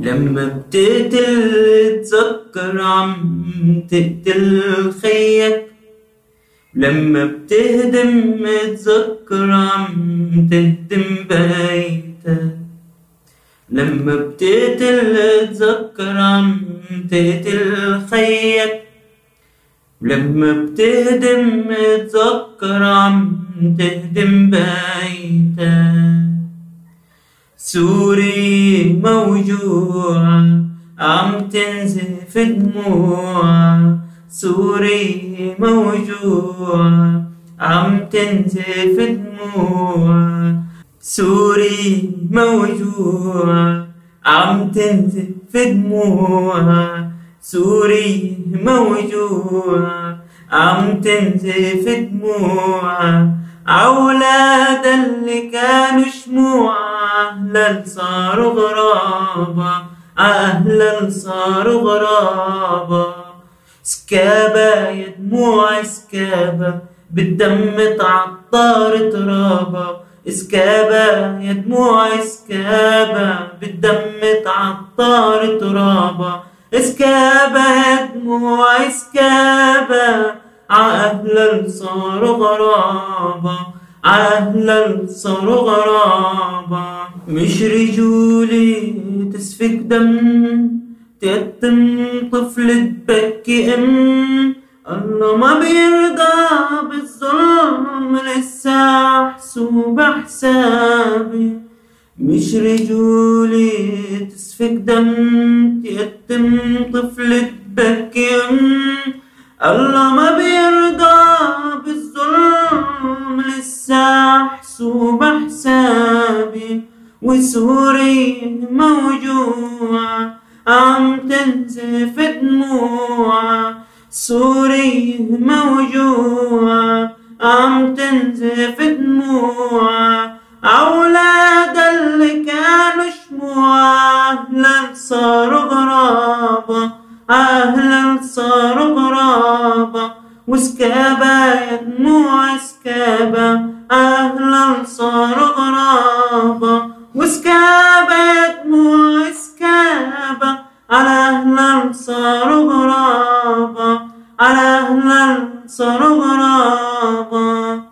لما بتقتل تذكر عم تقتل خيك. لما بتهدم تذكر عم تهدم بيتك. لما بتقتل تذكر عم تقتل خيك. لما بتهدم تذكر عم تهدم بيتك. سوري موجوع عم تنزف دموع سوري موجوع عم تنزف دموع سوري موجوع عم تنزف دموع سوري موجوع عم تنزف دموع أولاد اللي كانوا شموع أهلا صاروا غرابة أهلا صاروا غرابة. سكابة يا دموع سكابة بالدم تعطر ترابة. اسكابة يا دموع اسكابة بالدم تعطر ترابة. اسكابة يا دموع اسكابة عأهلا صاروا غرابة. عأهلا صاروا غرابة. مش رجولي تسفك دم تيتم طفل تبكي ام الله ما بيرضى بالظلم لسه حسوب حسابي. مش رجولي تسفك دم تيتم طفل تبكي ام الله ما بيرضى بالظلم لسه حسوب حسابي. وسوري موجوع عم تنزف دموع. سوري موجوع عم تنزف دموع. أولاد اللي كانوا شموع أهلا صاروا غرابة أهلا صاروا غرابة وسكابة أهلا صاروا غرابة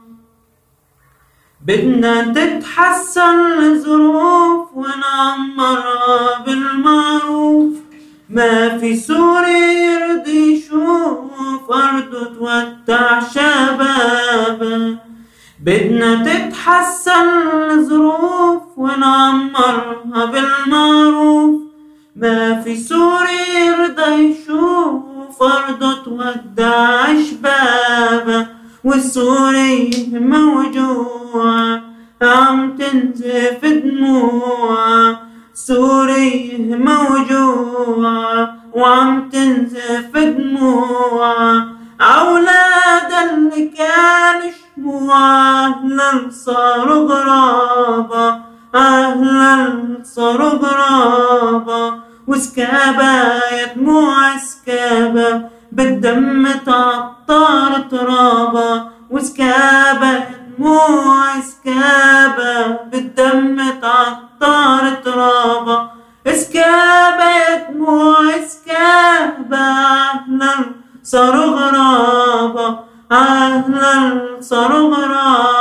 بدنا تتحسن الظروف ونعمرها بالمعروف. ما في سوري يرضي يشوف أرضه تودع شبابه بدنا تتحسن الظروف ونعمرها بالمعروف. ما في سوري تودع شبابه والسوري موجوع عم تنزف دموع سوري موجوع وعم تنزف دموع أولاد اللي كانوا شموع أهلا صاروا غرابة. أهلا صاروا غرابة. سكابة بالدم تعطر ترابة وسكابة دموع سكابة بالدم تعطر ترابة اسكابة دموع سكابة أهلا صاروا غرابة أهلا صاروا غرابة.